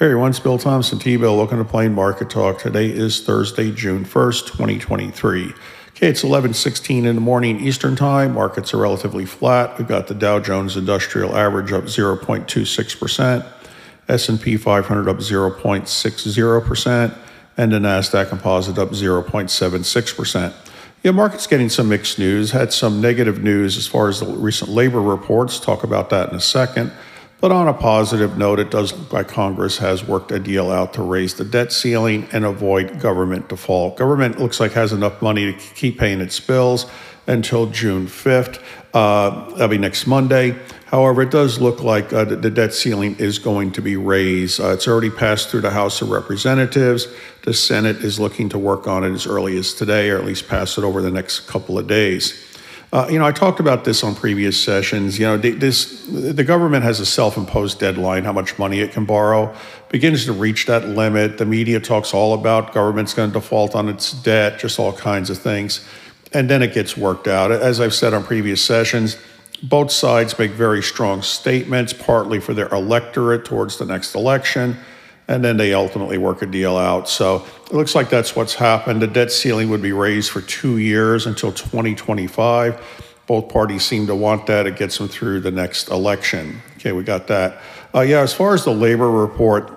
Hey everyone, it's Bill Thompson, T-Bill, looking to Plain Market Talk. Today is Thursday, June 1st, 2023. Okay, it's 11:16 in the morning Eastern Time. Markets are relatively flat. We've got the Dow Jones Industrial Average up 0.26%, S&P 500 up 0.60%, and the Nasdaq Composite up 0.76%. Yeah, market's getting some mixed news. Had some negative news as far as the recent labor reports. Talk about that in a second. But on a positive note, it does look like Congress has worked a deal out to raise the debt ceiling and avoid government default. Government looks like has enough money to keep paying its bills until June 5th. Uh, that'll be next Monday. However, it does look like uh, the debt ceiling is going to be raised. Uh, it's already passed through the House of Representatives. The Senate is looking to work on it as early as today, or at least pass it over the next couple of days. Uh, you know, I talked about this on previous sessions. You know, this the government has a self-imposed deadline how much money it can borrow. Begins to reach that limit. The media talks all about government's going to default on its debt, just all kinds of things, and then it gets worked out. As I've said on previous sessions, both sides make very strong statements, partly for their electorate towards the next election and then they ultimately work a deal out. So it looks like that's what's happened. The debt ceiling would be raised for two years until 2025. Both parties seem to want that. It gets them through the next election. Okay, we got that. Uh, yeah, as far as the labor report,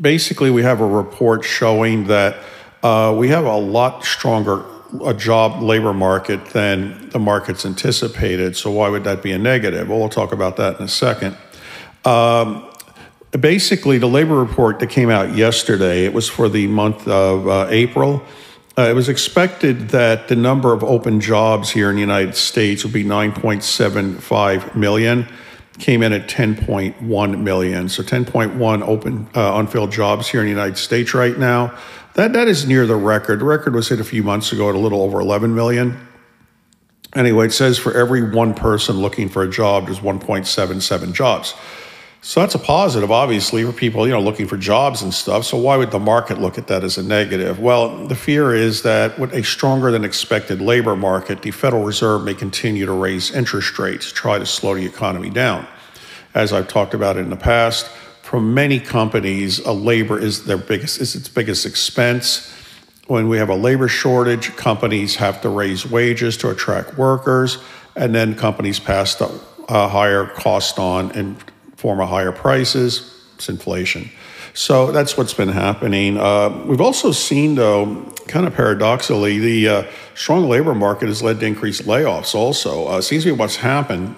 basically we have a report showing that uh, we have a lot stronger a job labor market than the market's anticipated. So why would that be a negative? Well, we'll talk about that in a second. Um, basically, the labor report that came out yesterday, it was for the month of uh, April. Uh, it was expected that the number of open jobs here in the United States would be 9.75 million. Came in at 10.1 million. So 10.1 open uh, unfilled jobs here in the United States right now. That that is near the record. The record was hit a few months ago at a little over 11 million. Anyway, it says for every one person looking for a job, there's 1.77 jobs. So that's a positive, obviously, for people, you know, looking for jobs and stuff. So why would the market look at that as a negative? Well, the fear is that with a stronger than expected labor market, the Federal Reserve may continue to raise interest rates, try to slow the economy down. As I've talked about in the past, for many companies, a labor is their biggest is its biggest expense. When we have a labor shortage, companies have to raise wages to attract workers, and then companies pass the uh, higher cost on and form of higher prices, it's inflation. So that's what's been happening. Uh, we've also seen, though, kind of paradoxically, the uh, strong labor market has led to increased layoffs also. Uh, seems to be what's happened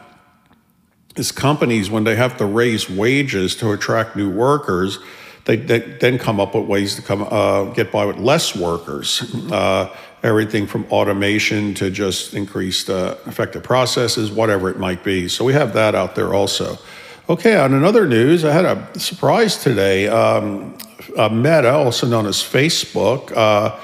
is companies, when they have to raise wages to attract new workers, they, they then come up with ways to come uh, get by with less workers. Uh, everything from automation to just increased uh, effective processes, whatever it might be. So we have that out there also. Okay, on another news, I had a surprise today. Um, uh, Meta, also known as Facebook, uh,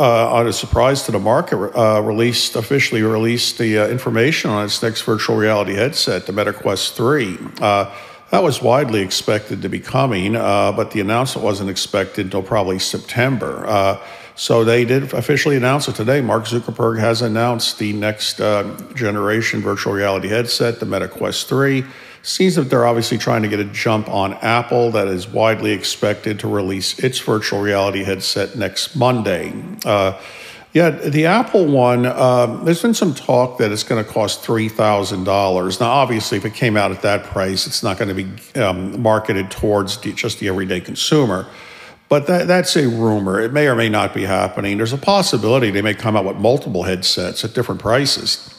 uh, on a surprise to the market, uh, released officially released the uh, information on its next virtual reality headset, the Meta Quest 3. Uh, that was widely expected to be coming, but the announcement wasn't expected until probably September. So they did officially announce it today. Mark Zuckerberg has announced the next generation virtual reality headset, the Meta Quest 3 seems that they're obviously trying to get a jump on Apple that is widely expected to release its virtual reality headset next Monday. Uh, yeah, the Apple one, um, there's been some talk that it's going to cost $3,000. Now, obviously, if it came out at that price, it's not going to be um, marketed towards the, just the everyday consumer. But that, that's a rumor. It may or may not be happening. There's a possibility they may come out with multiple headsets at different prices.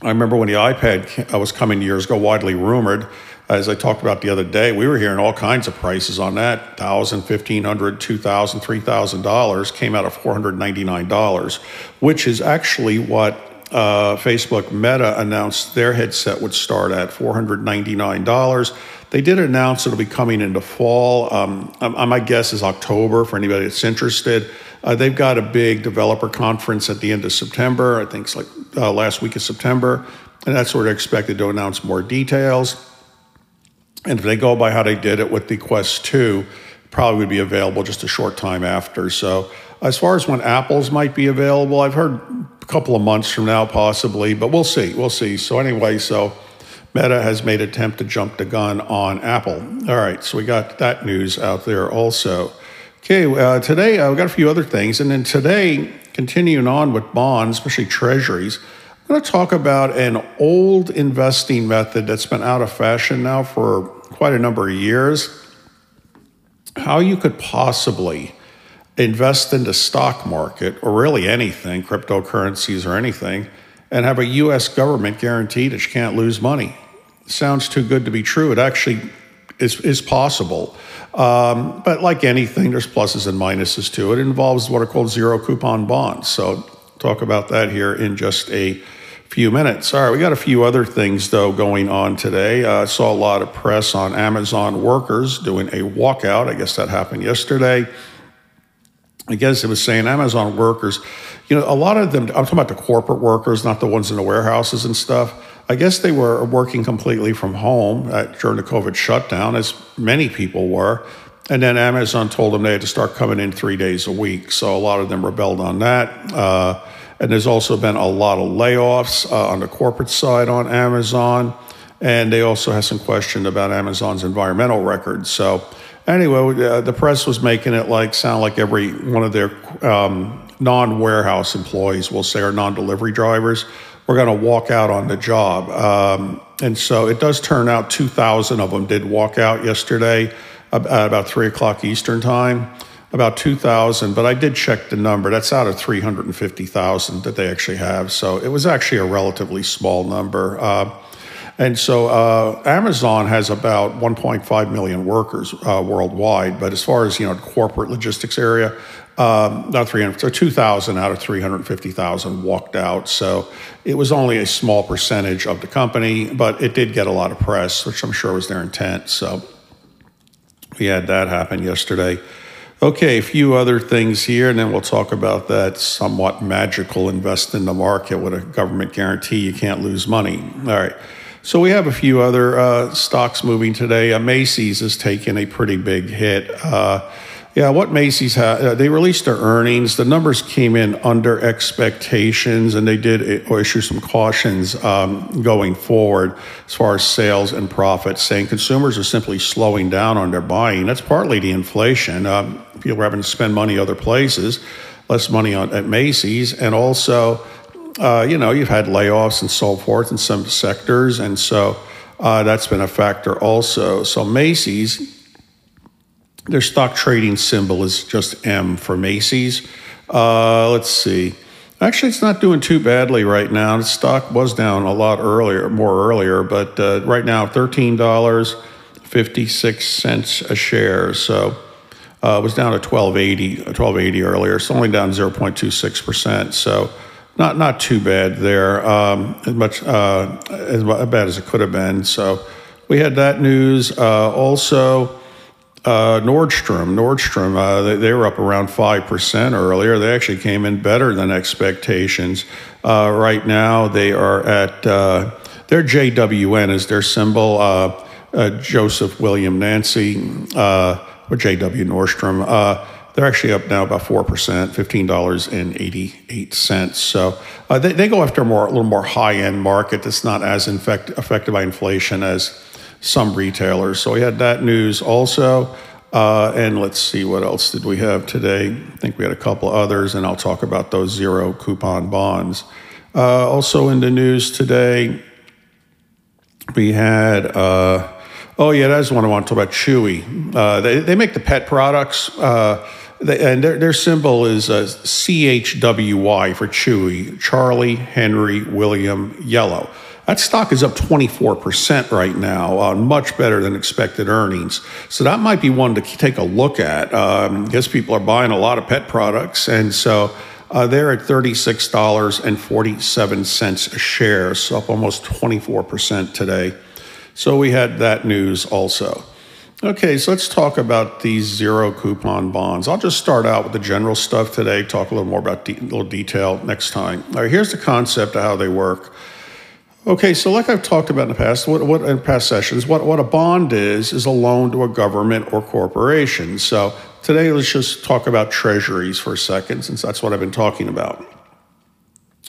I remember when the iPad was coming years ago, widely rumored. As I talked about the other day, we were hearing all kinds of prices on that $1,000, $1,500, $2,000, $3,000 came out of $499, which is actually what uh, Facebook Meta announced their headset would start at $499. They did announce it'll be coming into fall. Um, my guess is October for anybody that's interested. Uh, they've got a big developer conference at the end of September. I think it's like uh, last week of September. And that's where they're expected to announce more details. And if they go by how they did it with the Quest 2, probably would be available just a short time after. So, as far as when Apple's might be available, I've heard a couple of months from now, possibly, but we'll see. We'll see. So, anyway, so Meta has made attempt to jump the gun on Apple. All right, so we got that news out there also. Okay, uh, today uh, we got a few other things, and then today, continuing on with bonds, especially treasuries, I'm going to talk about an old investing method that's been out of fashion now for quite a number of years. How you could possibly invest in the stock market or really anything, cryptocurrencies or anything, and have a U.S. government guarantee that you can't lose money. Sounds too good to be true. It actually is, is possible. Um, but like anything, there's pluses and minuses to it. It involves what are called zero coupon bonds. So, talk about that here in just a few minutes. All right, we got a few other things though going on today. I uh, saw a lot of press on Amazon workers doing a walkout. I guess that happened yesterday. I guess it was saying Amazon workers, you know, a lot of them, I'm talking about the corporate workers, not the ones in the warehouses and stuff. I guess they were working completely from home at, during the COVID shutdown, as many people were. And then Amazon told them they had to start coming in three days a week. So a lot of them rebelled on that. Uh, and there's also been a lot of layoffs uh, on the corporate side on Amazon. And they also have some question about Amazon's environmental record. So anyway, uh, the press was making it like sound like every one of their um, non-warehouse employees, we'll say, or non-delivery drivers, were going to walk out on the job. Um, and so it does turn out 2,000 of them did walk out yesterday at about three o'clock Eastern time. About 2,000, but I did check the number. That's out of 350,000 that they actually have. So it was actually a relatively small number. Uh, and so uh, Amazon has about 1.5 million workers uh, worldwide, but as far as you know, corporate logistics area, um, not 300, so 2,000 out of 350,000 walked out. So it was only a small percentage of the company, but it did get a lot of press, which I'm sure was their intent. So we had that happen yesterday. Okay, a few other things here, and then we'll talk about that somewhat magical invest in the market with a government guarantee you can't lose money. All right. So we have a few other uh, stocks moving today. Uh, Macy's has taken a pretty big hit. Uh, yeah, what Macy's had, uh, they released their earnings. The numbers came in under expectations, and they did uh, issue some cautions um, going forward as far as sales and profits, saying consumers are simply slowing down on their buying. That's partly the inflation. Um, people are having to spend money other places, less money on, at Macy's, and also uh, you know, you've had layoffs and so forth in some sectors, and so uh, that's been a factor also. So Macy's, their stock trading symbol is just M for Macy's. Uh, let's see. Actually, it's not doing too badly right now. The stock was down a lot earlier, more earlier, but uh, right now, thirteen dollars fifty six cents a share. So uh, it was down to twelve eighty, twelve eighty earlier. It's only down zero point two six percent. So not not too bad there, um, as much uh, as bad as it could have been. So we had that news. Uh, also, uh, Nordstrom, Nordstrom, uh, they, they, were up around five percent earlier. They actually came in better than expectations. Uh, right now, they are at uh, their JWN is their symbol. Joseph William Nancy or JW Nordstrom they're actually up now about 4%, $15.88. So uh, they, they go after a, more, a little more high end market that's not as infect, affected by inflation as some retailers. So we had that news also. Uh, and let's see, what else did we have today? I think we had a couple others, and I'll talk about those zero coupon bonds. Uh, also in the news today, we had, uh, oh, yeah, that's one I want to talk about Chewy. Uh, they, they make the pet products. And their, their symbol is uh, CHWY for Chewy, Charlie, Henry, William, Yellow. That stock is up 24% right now, uh, much better than expected earnings. So that might be one to take a look at. Um, I guess people are buying a lot of pet products. And so Uh, they're at $36.47 a share, so up almost 24% today. So we had that news also. Okay, so let's talk about these zero coupon bonds. I'll just start out with the general stuff today, talk a little more about de- little detail next time. All right, here's the concept of how they work. Okay, so like I've talked about in the past, what, what in past sessions, what, what a bond is is a loan to a government or corporation. So today, let's just talk about treasuries for a second, since that's what I've been talking about.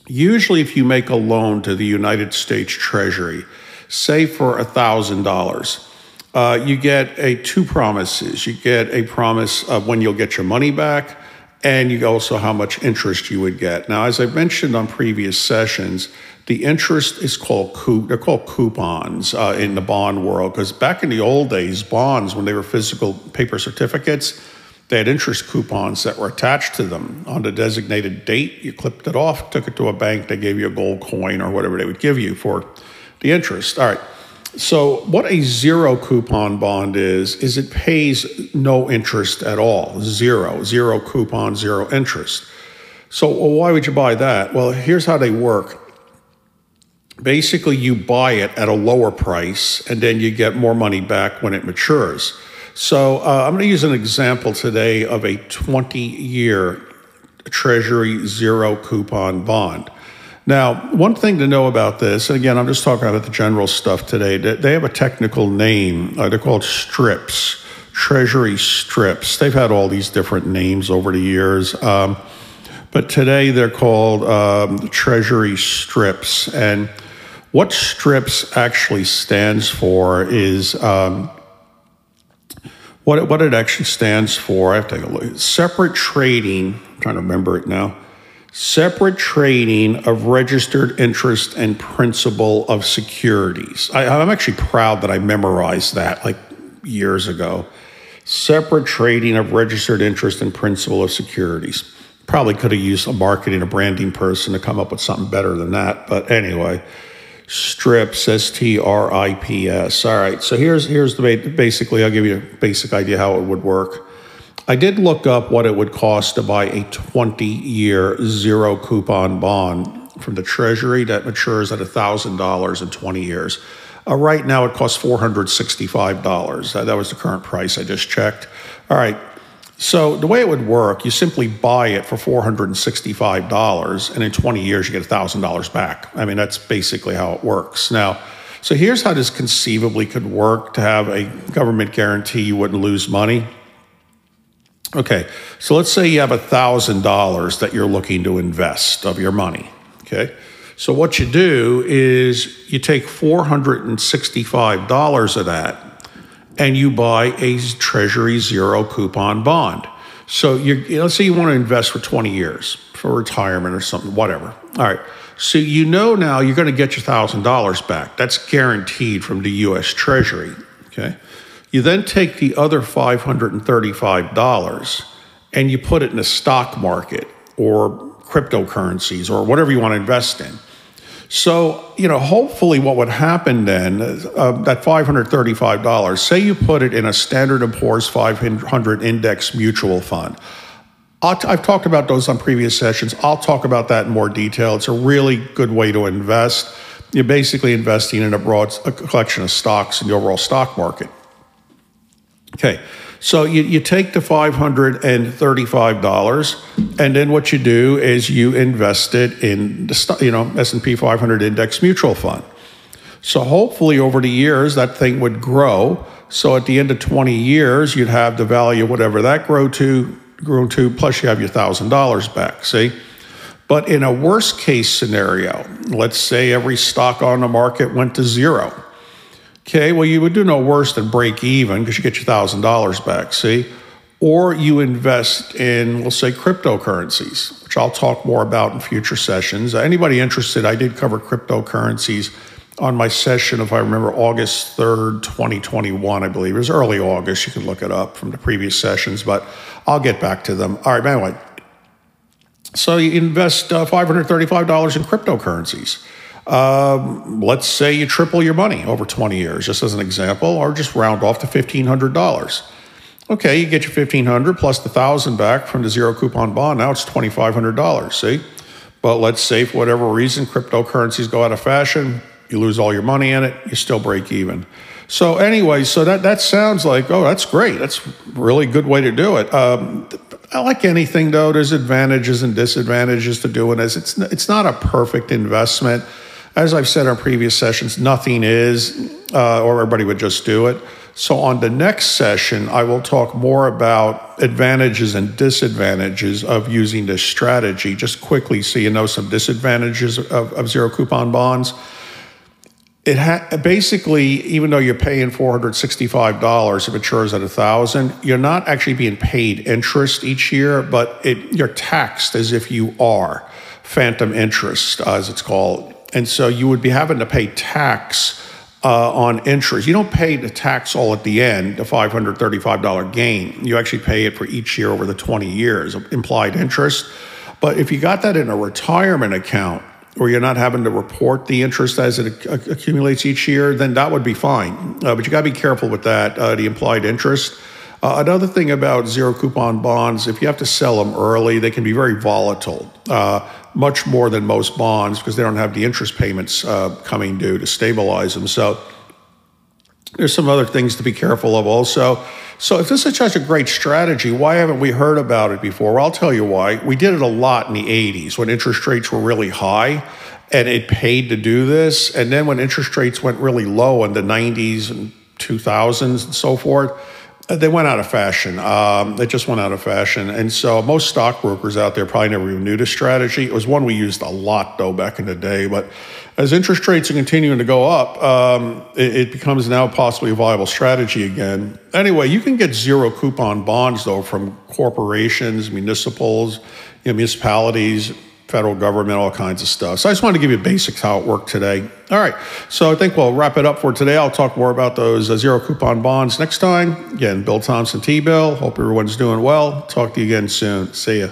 Usually, if you make a loan to the United States Treasury, say for a $1,000, uh, you get a two promises. You get a promise of when you'll get your money back, and you also how much interest you would get. Now, as I mentioned on previous sessions, the interest is called coup. They're called coupons uh, in the bond world because back in the old days, bonds when they were physical paper certificates, they had interest coupons that were attached to them on the designated date. You clipped it off, took it to a bank, they gave you a gold coin or whatever they would give you for the interest. All right. So, what a zero coupon bond is, is it pays no interest at all. Zero, zero coupon, zero interest. So, well, why would you buy that? Well, here's how they work. Basically, you buy it at a lower price and then you get more money back when it matures. So, uh, I'm going to use an example today of a 20 year Treasury zero coupon bond. Now, one thing to know about this, and again, I'm just talking about the general stuff today, they have a technical name. Uh, they're called strips, Treasury strips. They've had all these different names over the years. Um, but today they're called um, Treasury strips. And what strips actually stands for is um, what, it, what it actually stands for. I have to take a look. Separate trading, I'm trying to remember it now separate trading of registered interest and principal of securities. I, am actually proud that I memorized that like years ago. Separate trading of registered interest and principal of securities. Probably could have used a marketing, a branding person to come up with something better than that. But anyway, strips, S T R I P S. All right, so here's here's the basically. I'll give you a basic idea how it would work. I did look up what it would cost to buy a 20 year zero coupon bond from the Treasury that matures at $1,000 in 20 years. Uh, right now, it costs $465. Uh, that was the current price I just checked. All right. So, the way it would work, you simply buy it for $465, and in 20 years, you get $1,000 back. I mean, that's basically how it works. Now, so here's how this conceivably could work to have a government guarantee you wouldn't lose money. Okay, so let's say you have $1,000 that you're looking to invest of your money. Okay, so what you do is you take $465 of that and you buy a Treasury zero coupon bond. So you let's say you want to invest for 20 years for retirement or something, whatever. All right. So you know now you're going to get your $1,000 back. That's guaranteed from the US Treasury. Okay. You then take the other $535 and you put it in the stock market or cryptocurrencies or whatever you want to invest in. So, you know, hopefully what would happen then, uh, that $535, say you put it in a Standard & Poor's 500 index mutual fund. i have talked about those on previous sessions. I'll talk about that in more detail. It's a really good way to invest. You're basically investing in a broad a collection of stocks in the overall stock market. Okay, so you, you take the $535 and then what you do is you invest it in the you know S&P 500 index mutual fund. So hopefully over the years that thing would grow. So at the end of 20 years you'd have the value whatever that grow to grow to plus you have your $1000 back, see? But in a worst case scenario, let's say every stock on the market went to zero Okay, well, you would do no worse than break even because you get your $1,000 back, see? Or you invest in, we'll say, cryptocurrencies, which I'll talk more about in future sessions. Anybody interested, I did cover cryptocurrencies on my session, if I remember, August 3rd, 2021, I believe. It was early August. You can look it up from the previous sessions, but I'll get back to them. All right, anyway. So you invest uh, $535 in cryptocurrencies. Um, let's say you triple your money over 20 years, just as an example, or just round off to $1,500. Okay, you get your 1500 plus the 1000 back from the zero coupon bond. Now it's $2,500, see? But let's say for whatever reason cryptocurrencies go out of fashion, you lose all your money in it, you still break even. So anyway, so that that sounds like oh that's great. That's a really good way to do it. Um, like anything though, there's advantages and disadvantages to doing this. It's it's not a perfect investment. As I've said on previous sessions, nothing is, uh, or everybody would just do it. So, on the next session, I will talk more about advantages and disadvantages of using this strategy. Just quickly, so you know some disadvantages of, of zero coupon bonds. It ha- basically, even though you're paying four hundred sixty-five dollars, it matures at a thousand. You're not actually being paid interest each year, but it, you're taxed as if you are phantom interest, as it's called, and so you would be having to pay tax uh, on interest. You don't pay the tax all at the end, the $535 gain. You actually pay it for each year over the 20 years, implied interest. But if you got that in a retirement account, where you're not having to report the interest as it accumulates each year, then that would be fine. Uh, but you got to be careful with that, uh, the implied interest. Uh, another thing about zero coupon bonds, if you have to sell them early, they can be very volatile, uh, much more than most bonds because they don't have the interest payments uh, coming due to stabilize them. So there's some other things to be careful of also. So if this is such a great strategy, why haven't we heard about it before? Well, I'll tell you why. We did it a lot in the 80s when interest rates were really high and it paid to do this. And then when interest rates went really low in the 90s and 2000s and so forth, they went out of fashion. Um, they just went out of fashion. And so most stockbrokers out there probably never even knew this strategy. It was one we used a lot, though, back in the day. But as interest rates are continuing to go up, um, it, it, becomes now possibly a viable strategy again. Anyway, you can get zero coupon bonds, though, from corporations, municipals, you know, municipalities, federal government, all kinds of stuff. So I just wanted to give you basics how it worked today. All right. So I think we'll wrap it up for today. I'll talk more about those uh, zero coupon bonds next time. Again, Bill Thompson T Bill. Hope everyone's doing well. Talk to you again soon. See ya.